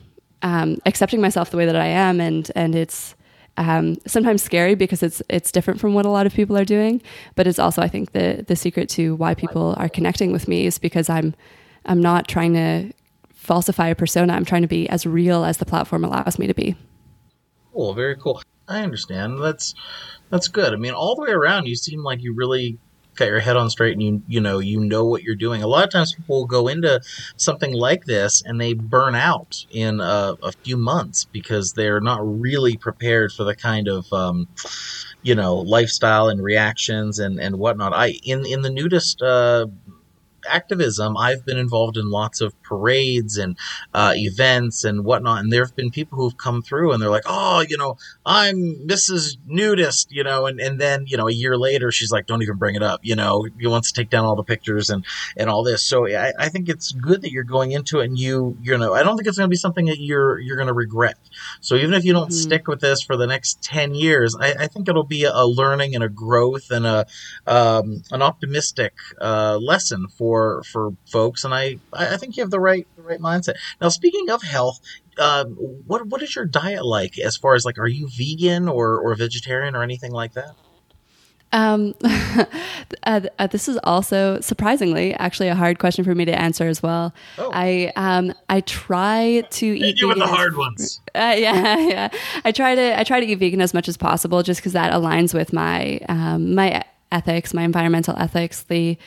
um, accepting myself the way that I am, and and it's um, sometimes scary because it's it's different from what a lot of people are doing. But it's also, I think, the the secret to why people are connecting with me is because I'm I'm not trying to falsify a persona. I'm trying to be as real as the platform allows me to be. Cool, very cool. I understand. That's that's good. I mean, all the way around, you seem like you really got your head on straight and you you know you know what you're doing. A lot of times people will go into something like this and they burn out in a, a few months because they're not really prepared for the kind of um, you know lifestyle and reactions and and whatnot. I in in the nudist uh, activism, I've been involved in lots of parades and uh, events and whatnot. And there have been people who've come through and they're like, oh, you know, I'm Mrs. Nudist, you know, and, and then, you know, a year later, she's like, don't even bring it up, you know, he wants to take down all the pictures and, and all this. So I, I think it's good that you're going into it and you, you know, I don't think it's going to be something that you're, you're going to regret. So even if you don't mm-hmm. stick with this for the next 10 years, I, I think it'll be a, learning and a growth and a, um, an optimistic, uh, lesson for, for folks. And I, I think you have the the right the right mindset. Now, speaking of health, uh, what what is your diet like as far as like are you vegan or or vegetarian or anything like that? Um, uh, uh, this is also surprisingly actually a hard question for me to answer as well. Oh. I um, I try to eat. You with the hard ones. Uh, yeah, yeah. I try to I try to eat vegan as much as possible, just because that aligns with my um, my ethics, my environmental ethics, the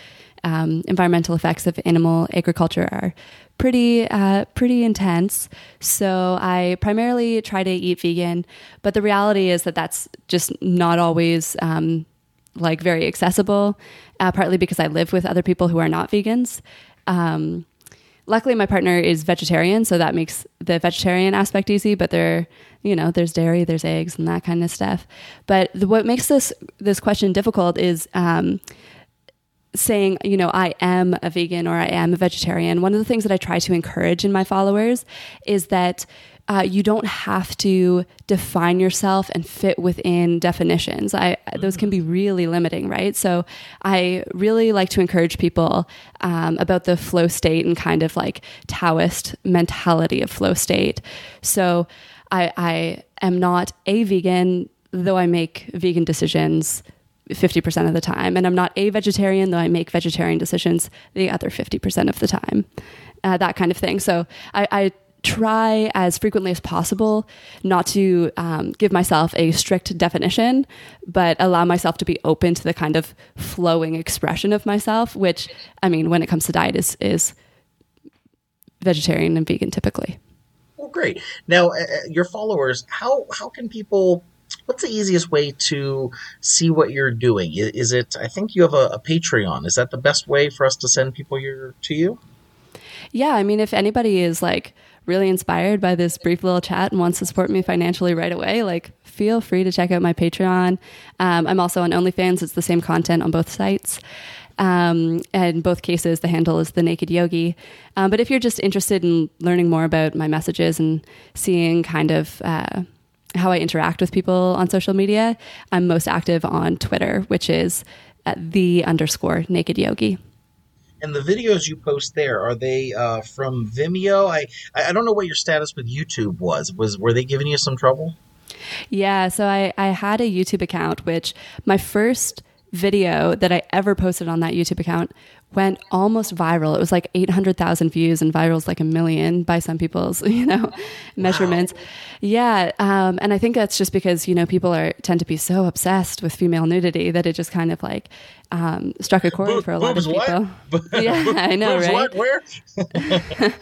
um, environmental effects of animal agriculture are pretty uh, pretty intense. So I primarily try to eat vegan, but the reality is that that's just not always um, like very accessible. Uh, partly because I live with other people who are not vegans. Um, luckily, my partner is vegetarian, so that makes the vegetarian aspect easy. But there, you know, there's dairy, there's eggs, and that kind of stuff. But the, what makes this this question difficult is um, saying, you know, I am a vegan or I am a vegetarian, one of the things that I try to encourage in my followers is that uh, you don't have to define yourself and fit within definitions. I those can be really limiting, right? So I really like to encourage people um, about the flow state and kind of like Taoist mentality of flow state. So I, I am not a vegan, though I make vegan decisions 50% of the time. And I'm not a vegetarian, though I make vegetarian decisions the other 50% of the time, uh, that kind of thing. So I, I, try as frequently as possible not to um, give myself a strict definition, but allow myself to be open to the kind of flowing expression of myself, which, I mean, when it comes to diet, is, is vegetarian and vegan typically. Well, great. Now, uh, uh your followers, how, how can people what's the easiest way to see what you're doing? Is it? I think you have a, a Patreon. Is that the best way for us to send people your to you? Yeah, I mean, if anybody is like really inspired by this brief little chat and wants to support me financially right away, like feel free to check out my Patreon. Um, I'm also on OnlyFans. It's the same content on both sites. Um, in both cases, the handle is the Naked Yogi. Um, but if you're just interested in learning more about my messages and seeing kind of uh, how I interact with people on social media, I'm most active on Twitter, which is the underscore naked yogi. And the videos you post there are they uh, from Vimeo? I I don't know what your status with YouTube was. Was were they giving you some trouble? Yeah, so I I had a YouTube account, which my first video that I ever posted on that YouTube account went almost viral. It was like 800,000 views and viral's like a million by some people's, you know, measurements. Yeah. Um, and I think that's just because, you know, people are tend to be so obsessed with female nudity that it just kind of like um, struck a chord for a lot of people. yeah, I know, right? What? Where?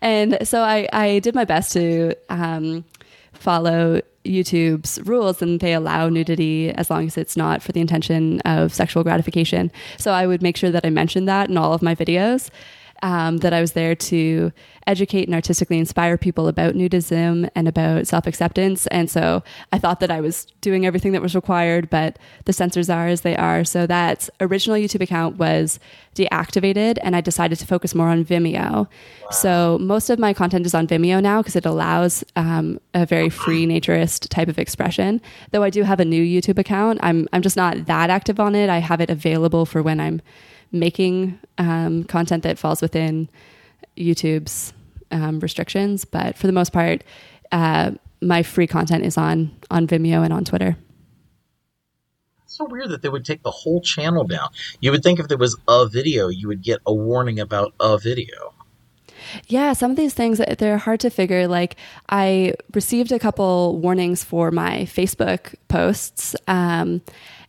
and so I, I did my best to um, follow YouTube's rules and they allow nudity as long as it's not for the intention of sexual gratification. So I would make sure that I mentioned that in all of my videos um, that I was there to educate and artistically inspire people about nudism and about self acceptance. And so I thought that I was doing everything that was required, but the censors are as they are. So that original YouTube account was deactivated, and I decided to focus more on Vimeo. Wow. So most of my content is on Vimeo now because it allows um, a very free naturist type of expression. Though I do have a new YouTube account, I'm I'm just not that active on it. I have it available for when I'm making um, content that falls within YouTube's um, restrictions. But for the most part, uh, my free content is on on Vimeo and on Twitter. It's so weird that they would take the whole channel down. You would think if there was a video, you would get a warning about a video. Yeah, some of these things they're hard to figure. Like I received a couple warnings for my Facebook posts, um,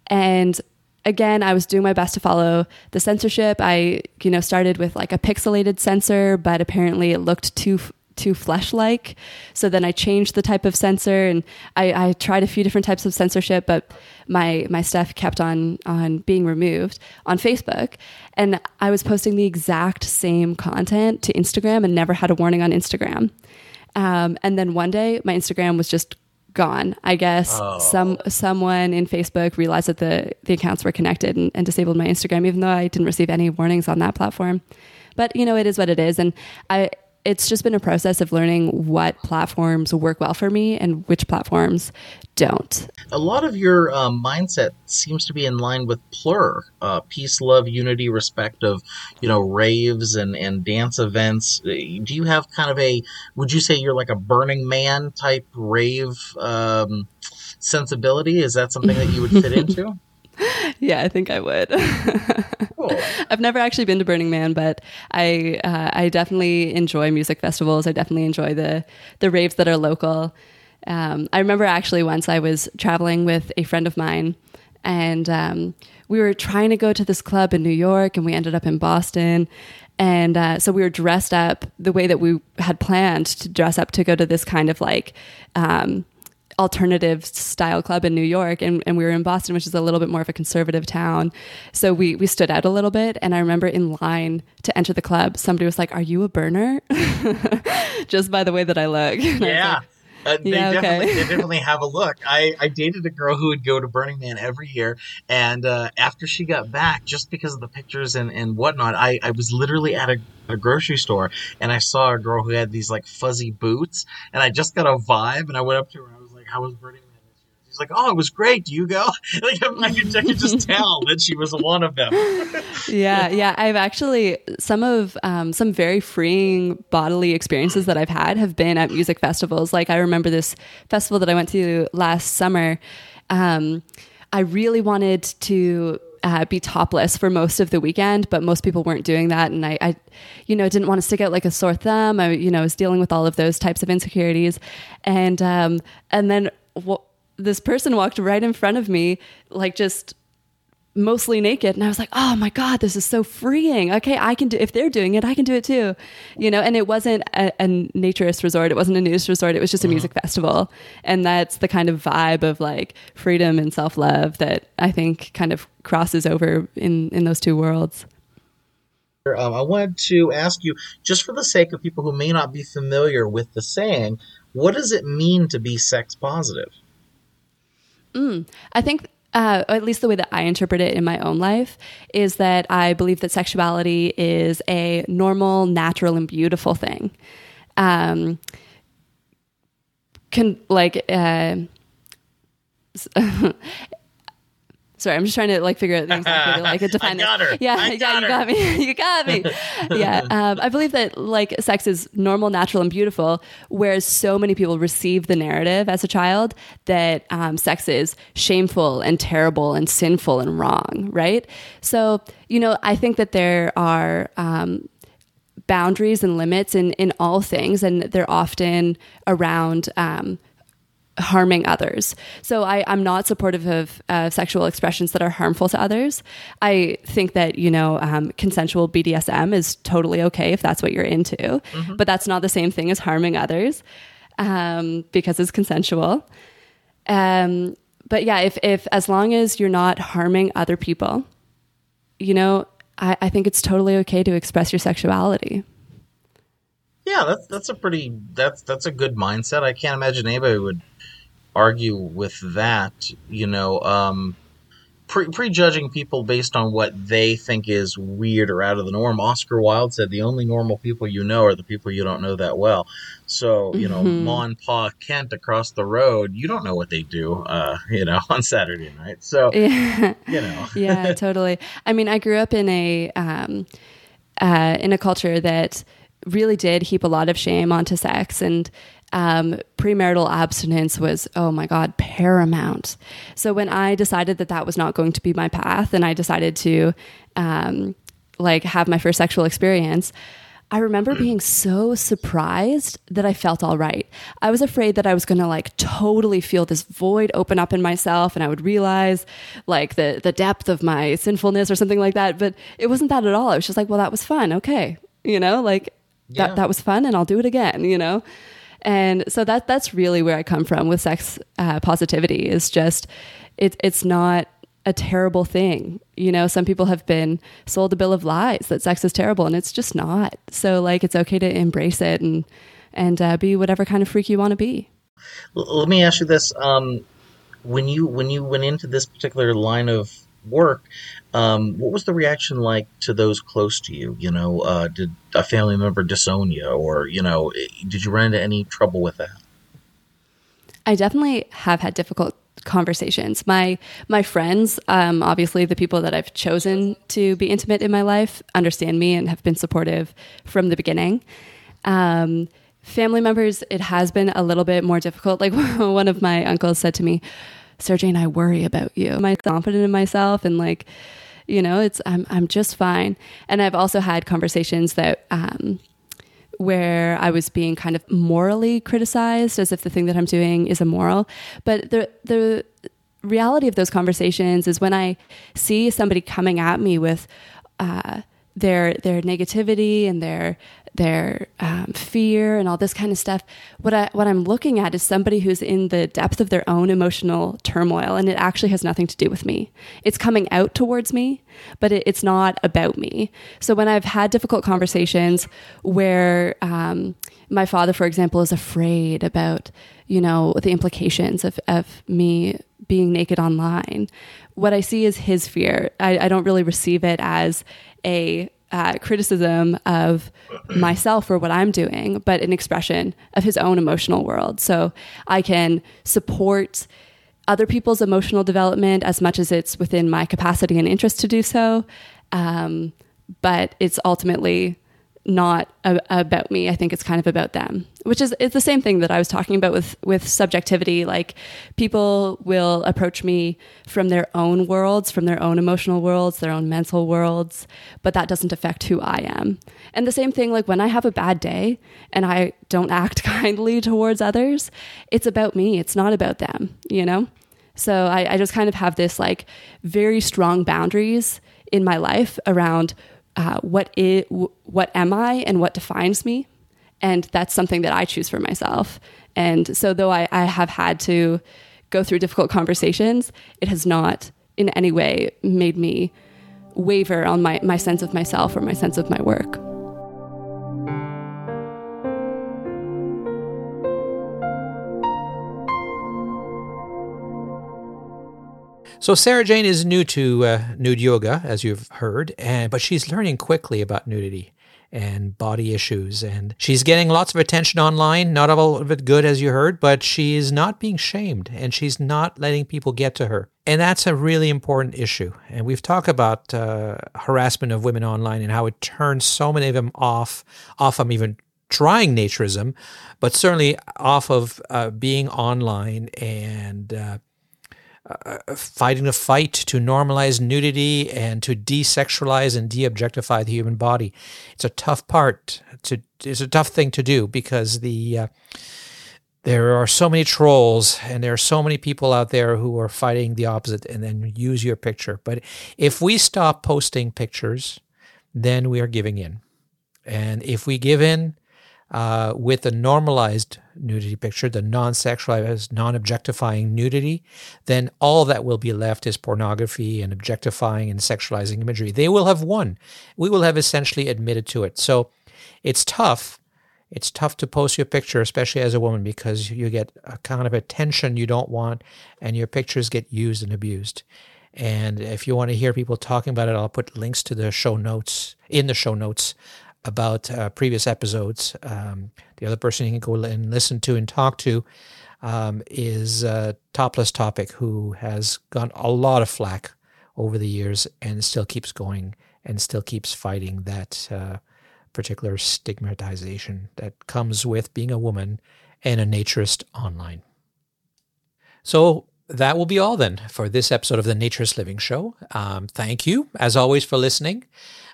and again, I was doing my best to follow the censorship. I, you know, started with like a pixelated censor, but apparently it looked too too flesh-like. So then I changed the type of censor, and I, I, tried a few different types of censorship, but my my stuff kept on on being removed on Facebook. And I was posting the exact same content to Instagram and never had a warning on Instagram. Um, and then one day, my Instagram was just gone. I guess oh. some someone in Facebook realized that the the accounts were connected and, and, disabled my Instagram, even though I didn't receive any warnings on that platform. But you know, it is what it is, and I. It's just been a process of learning what platforms work well for me and which platforms don't. A lot of your um, mindset seems to be in line with Plur, uh, peace, love, unity, respect of, you know, raves and, and dance events. Do you have kind of a, would you say you're like a Burning Man type rave um, sensibility? Is that something that you would fit into? Yeah, I think I would. cool. I've never actually been to Burning Man, but I uh, I definitely enjoy music festivals. I definitely enjoy the the raves that are local. Um, I remember actually once I was traveling with a friend of mine, and um, we were trying to go to this club in New York, and we ended up in Boston. And uh, so we were dressed up the way that we had planned to dress up to go to this kind of like um, alternative style club in New York and, and we were in Boston, which is a little bit more of a conservative town. So we we stood out a little bit. And I remember in line to enter the club, somebody was like, Are you a burner? Just by the way that I look. yeah. Uh, they, yeah, okay. definitely, they definitely have a look. I, I dated a girl who would go to Burning Man every year, and uh, after she got back, just because of the pictures and, and whatnot, I, I was literally at a, a grocery store and I saw a girl who had these like fuzzy boots, and I just got a vibe, and I went up to her and I was "How was Burning Man?" She's like, "Oh, it was great. Do you go?" like I could, I could just tell that she was one of them. yeah, yeah. I've actually some of um, some very freeing bodily experiences that I've had have been at music festivals. Like I remember this festival that I went to last summer. Um, I really wanted to uh, be topless for most of the weekend, but most people weren't doing that, and I, I, you know, didn't want to stick out like a sore thumb. I, you know, was dealing with all of those types of insecurities, and um, and then what this person walked right in front of me, like just mostly naked. And i was like oh my god this is so freeing. Okay i can do if they're doing it i can do it too. You know and it wasn't a, a naturist resort. It wasn't a nudist resort. It was just a uh-huh. music festival. And that's the kind of vibe of like freedom and self-love that i think kind of crosses over in in those two worlds. Um, i wanted to ask you just for the sake of people who may not be familiar with the saying what does it mean to be sex positive? Mm, I think, uh, at least the way that I interpret it in my own life, is that I believe that sexuality is a normal, natural, and beautiful thing. Um, can like. Uh, Sorry, I'm just trying to like figure out exactly to, like define I got it. her. Yeah, I yeah, got you her. got me. you got me. yeah, um, I believe that like sex is normal, natural, and beautiful. Whereas so many people receive the narrative as a child that um, sex is shameful and terrible and sinful and wrong. Right. So you know, I think that there are. Um, boundaries and limits in, in all things, and they're often around um, harming others. So I, I'm not supportive of uh, sexual expressions that are harmful to others. I think that, you know, um, consensual BDSM is totally okay if that's what you're into, but that's not the same thing as harming others um, because it's consensual. Um, but yeah, if, if as long as you're not harming other people, you know, I, I think it's totally okay to express your sexuality. Yeah, that's that's a pretty that's that's a good mindset. I can't imagine anybody would argue with that. You know, um, pre- prejudging people based on what they think is weird or out of the norm. Oscar Wilde said, "The only normal people you know are the people you don't know that well." So, you know, Mhm. Ma and Pa Kent across the road, you don't know what they do, uh, you know, on Saturday night. So, Yeah. you know, yeah, totally. I mean, I grew up in a um, uh, in a culture that really did heap a lot of shame onto sex, and um, premarital abstinence was, oh my god, paramount. So when I decided that that was not going to be my path, and I decided to um, like have my first sexual experience. I remember being so surprised that I felt all right. I was afraid that I was going to like totally feel this void open up in myself and I would realize like the the depth of my sinfulness or something like that, but it wasn't that at all. I was just like, well that was fun. Okay. You know, like Yeah. that that was fun and I'll do it again, you know. And so that that's really where I come from with sex uh, positivity is just it, it's not a terrible thing. You know, some people have been sold a bill of lies that sex is terrible, and it's just not. So, like, it's okay to embrace it and and uh, be whatever kind of freak you want to be. Let me ask you this: um, when you when you went into this particular line of work, um, what was the reaction like to those close to you? You know, uh, did a family member disown you, or you know, eh, did you run into any trouble with that? I definitely have had difficult conversations. My my friends, um, obviously the people that I've chosen to be intimate in my life, understand me and have been supportive from the beginning. Um, family members, it has been a little bit more difficult. Like one of my uncles said to me, "Sarah Jane, I worry about you. Am I confident in myself?" And like, you know, it's I'm I'm just fine. And I've also had conversations that. Um, where I was being kind of morally criticized as if the thing that I'm doing is immoral. But the the reality of those conversations is when I see somebody coming at me with uh, their their negativity and their their um, fear and all this kind of stuff. What I what I'm looking at is somebody who's in the depth of their own emotional turmoil, and it actually has nothing to do with me. It's coming out towards me, but it, it's not about me. So when I've had difficult conversations where um, my father, for example, is afraid about you know the implications of of me being naked online, what I see is his fear. I, I don't really receive it as a uh, criticism of myself or what I'm doing, but an expression of his own emotional world. So I can support other people's emotional development as much as it's within my capacity and interest to do so. Um, but it's ultimately not a, about me. I think it's kind of about them, which is it's the same thing that I was talking about with with subjectivity. Like people will approach me from their own worlds, from their own emotional worlds, their own mental worlds, but that doesn't affect who I am. And the same thing, like when I have a bad day and I don't act kindly towards others, it's about me. It's not about them. You know. So I, I just kind of have this like very strong boundaries in my life around uh, what is what am I and what defines me, and that's something that I choose for myself. And so, though I, I have had to go through difficult conversations, it has not in any way made me waver on my, my sense of myself or my sense of my work. So Sarah Jane is new to uh, nude yoga, as you've heard, and but she's learning quickly about nudity and body issues, and she's getting lots of attention online. Not all of it good, as you heard, but she is not being shamed, and she's not letting people get to her. And that's a really important issue. And we've talked about uh, harassment of women online and how it turns so many of them off, off of even trying naturism, but certainly off of uh, being online and uh, fighting the fight to normalize nudity and to desexualize and de-objectify the human body. It's a tough part to. It's a tough thing to do because the uh, there are so many trolls and there are so many people out there who are fighting the opposite and then use your picture. But if we stop posting pictures, then we are giving in. And if we give in uh, with a normalized nudity picture, the non sexualized, non objectifying nudity, then all that will be left is pornography and objectifying and sexualizing imagery. They will have won. We will have essentially admitted to it. So it's tough it's tough to post your picture, especially as a woman, because you get a kind of attention you don't want, and your pictures get used and abused. And if you want to hear people talking about it, I'll put links to the show notes in the show notes about uh, previous episodes. Um, the other person you can go and listen to and talk to um, is uh, Topless Topics, who has gotten a lot of flack over the years and still keeps going and still keeps fighting that uh, particular stigmatization that comes with being a woman and a naturist online. So that will be all then for this episode of the Naturist Living Show. Um, thank you, as always, for listening.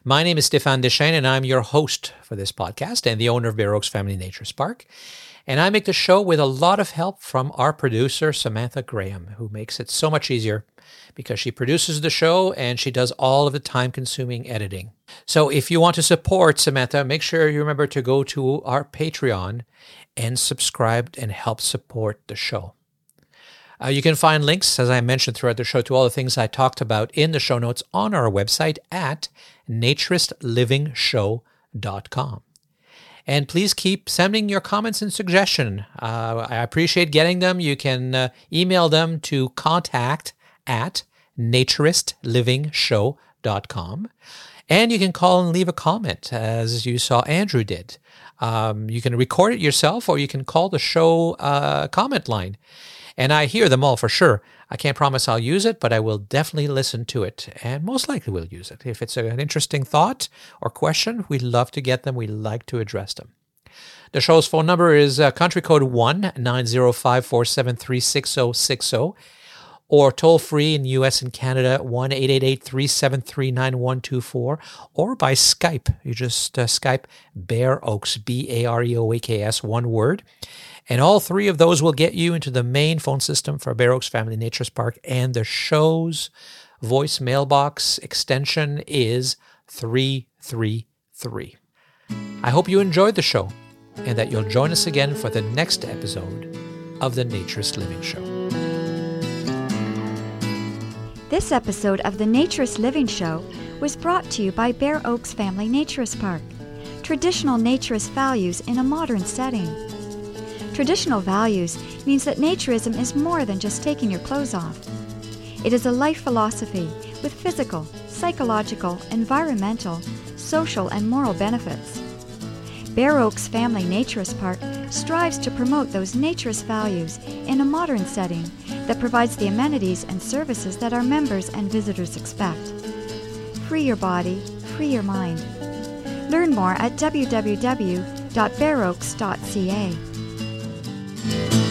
My name is Stéphane Deschênes, and I'm your host for this podcast and the owner of Bare Oaks Family Nature Park. And I make the show with a lot of help from our producer, Samantha Graham, who makes it so much easier because she produces the show and she does all of the time consuming editing. So if you want to support Samantha, make sure you remember to go to our Patreon and subscribe and help support the show. Uh, you can find links, as I mentioned throughout the show, to all the things I talked about in the show notes on our website at naturistlivingshow.com. And please keep sending your comments and suggestions. Uh, I appreciate getting them. You can uh, email them to contact at naturistlivingshow.com. And you can call and leave a comment, as you saw Andrew did. Um, you can record it yourself, or you can call the show uh, comment line. And I hear them all for sure. I can't promise I'll use it, but I will definitely listen to it, and most likely will use it. If it's an interesting thought or question, we love to get them. We like to address them. The show's phone number is uh, country code 1 905 473 6060 or toll free in US and Canada 1 888 373 9124 or by Skype. You just uh, Skype Bare Oaks, B A R E O A K S, one word. And all three of those will get you into the main phone system for Bare Oaks Family Naturist Park. And the show's voice mailbox extension is 333. I hope you enjoyed the show and that you'll join us again for the next episode of the Naturist Living Show. This episode of the Naturist Living Show was brought to you by Bare Oaks Family Naturist Park. Traditional naturist values in a modern setting. Traditional values means that naturism is more than just taking your clothes off. It is a life philosophy with physical, psychological, environmental, social, and moral benefits. Bare Oaks Family Naturist Park strives to promote those naturist values in a modern setting that provides the amenities and services that our members and visitors expect. Free your body, free your mind. Learn more at www.bareoaks.ca. these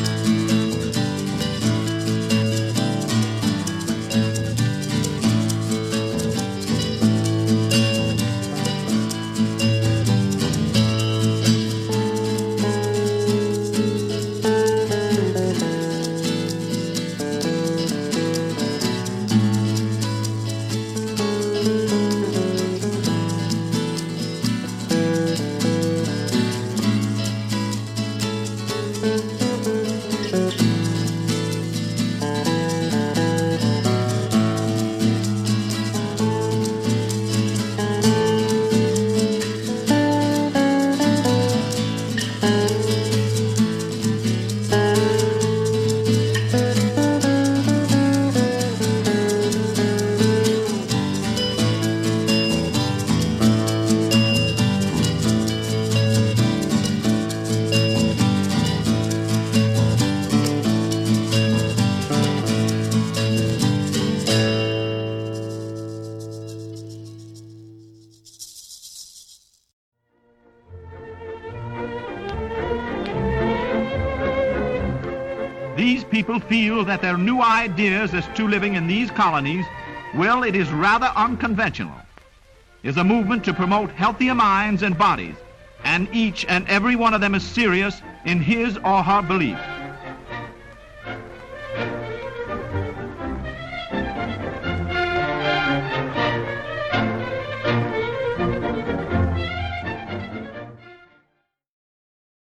feel that their new ideas as to living in these colonies, well, it is rather unconventional, is a movement to promote healthier minds and bodies, and each and every one of them is serious in his or her belief.